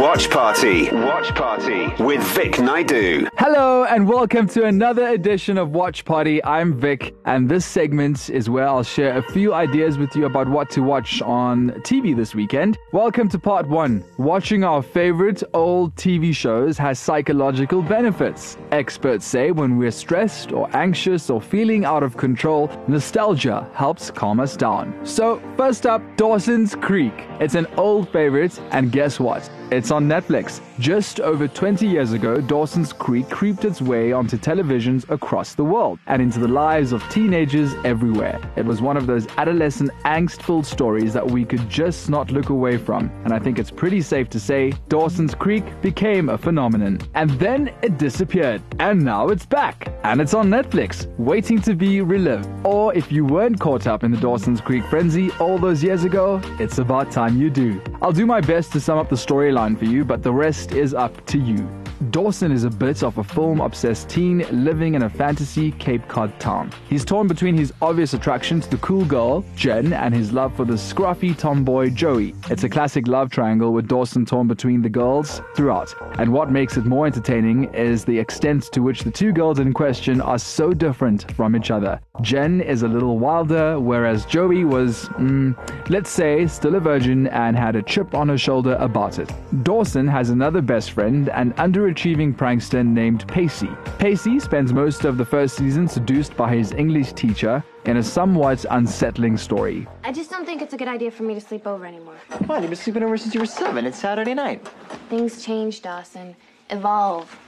Watch Party. Watch Party with Vic Naidoo. Hello and welcome to another edition of Watch Party. I'm Vic, and this segment is where I'll share a few ideas with you about what to watch on TV this weekend. Welcome to part one. Watching our favorite old TV shows has psychological benefits. Experts say when we're stressed or anxious or feeling out of control, nostalgia helps calm us down. So, first up, Dawson's Creek. It's an old favorite, and guess what? It's on Netflix. Just over 20 years ago, Dawson's Creek creeped its way onto televisions across the world and into the lives of teenagers everywhere. It was one of those adolescent angst filled stories that we could just not look away from. And I think it's pretty safe to say Dawson's Creek became a phenomenon. And then it disappeared. And now it's back. And it's on Netflix, waiting to be relived. Or if you weren't caught up in the Dawson's Creek frenzy all those years ago, it's about time you do. I'll do my best to sum up the storyline for you, but the rest is up to you. Dawson is a bit of a film obsessed teen living in a fantasy Cape Cod town. He's torn between his obvious attraction to the cool girl, Jen, and his love for the scruffy tomboy, Joey. It's a classic love triangle with Dawson torn between the girls throughout. And what makes it more entertaining is the extent to which the two girls in question are so different from each other. Jen is a little wilder, whereas Joey was, mm, let's say, still a virgin and had a chip on her shoulder about it. Dawson has another best friend, an underachieving prankster named Pacey. Pacey spends most of the first season seduced by his English teacher in a somewhat unsettling story. I just don't think it's a good idea for me to sleep over anymore. Why? You've been sleeping over since you were seven. It's Saturday night. Things change, Dawson. Evolve.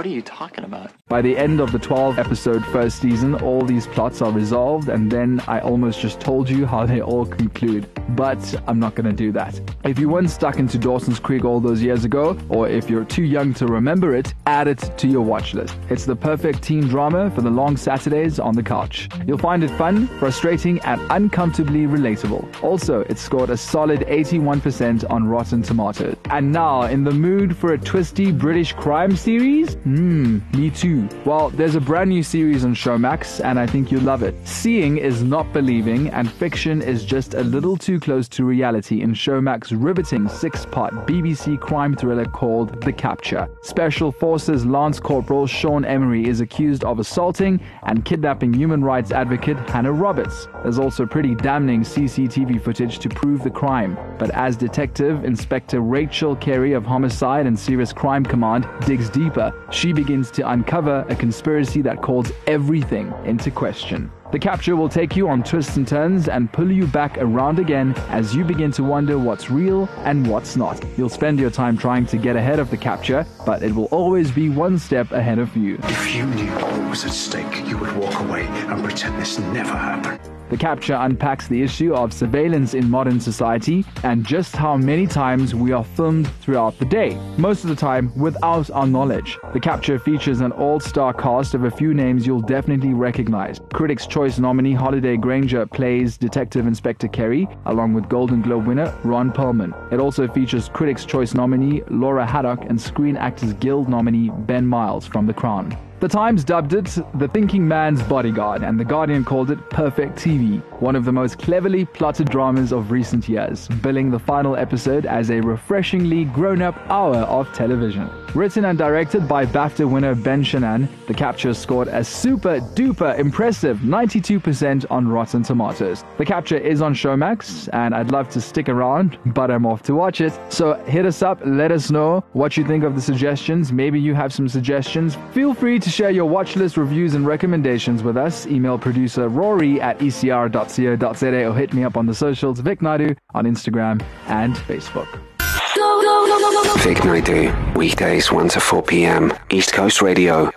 What are you talking about? By the end of the 12 episode first season, all these plots are resolved, and then I almost just told you how they all conclude. But I'm not to do that. If you weren't stuck into Dawson's Creek all those years ago, or if you're too young to remember it, add it to your watch list. It's the perfect teen drama for the long Saturdays on the couch. You'll find it fun, frustrating, and uncomfortably relatable. Also, it scored a solid 81% on Rotten Tomatoes. And now, in the mood for a twisty British crime series? Hmm, me too. Well, there's a brand new series on Showmax, and I think you'll love it. Seeing is not believing, and fiction is just a little too close to reality in Showmax's riveting six part BBC crime thriller called The Capture. Special Forces Lance Corporal Sean Emery is accused of assaulting and kidnapping human rights advocate Hannah Roberts. There's also pretty damning CCTV footage to prove the crime. But as Detective Inspector Rachel Carey of Homicide and Serious Crime Command digs deeper, she begins to uncover a conspiracy that calls everything into question. The capture will take you on twists and turns and pull you back around again as you begin to wonder what's real and what's not. You'll spend your time trying to get ahead of the capture, but it will always be one step ahead of you. If you knew what was at stake, you would walk away and pretend this never happened. The capture unpacks the issue of surveillance in modern society and just how many times we are filmed throughout the day, most of the time without our knowledge. The capture features an all star cast of a few names you'll definitely recognize. Critics' Choice nominee Holliday Grainger plays Detective Inspector Carey, along with Golden Globe winner Ron Perlman. It also features Critics' Choice nominee Laura Haddock and Screen Actors Guild nominee Ben Miles from The Crown. The Times dubbed it The Thinking Man's Bodyguard, and The Guardian called it Perfect TV, one of the most cleverly plotted dramas of recent years, billing the final episode as a refreshingly grown up hour of television. Written and directed by BAFTA winner Ben Chanan, The Capture scored a super duper impressive 92% on Rotten Tomatoes. The Capture is on Showmax, and I'd love to stick around, but I'm off to watch it. So hit us up, let us know what you think of the suggestions. Maybe you have some suggestions. Feel free share your watch list reviews and recommendations with us. Email producer Rory at ecr.co.za or hit me up on the socials, Vic Naidoo on Instagram and Facebook. Vic Naidoo, weekdays 1 to 4 p.m. East Coast Radio.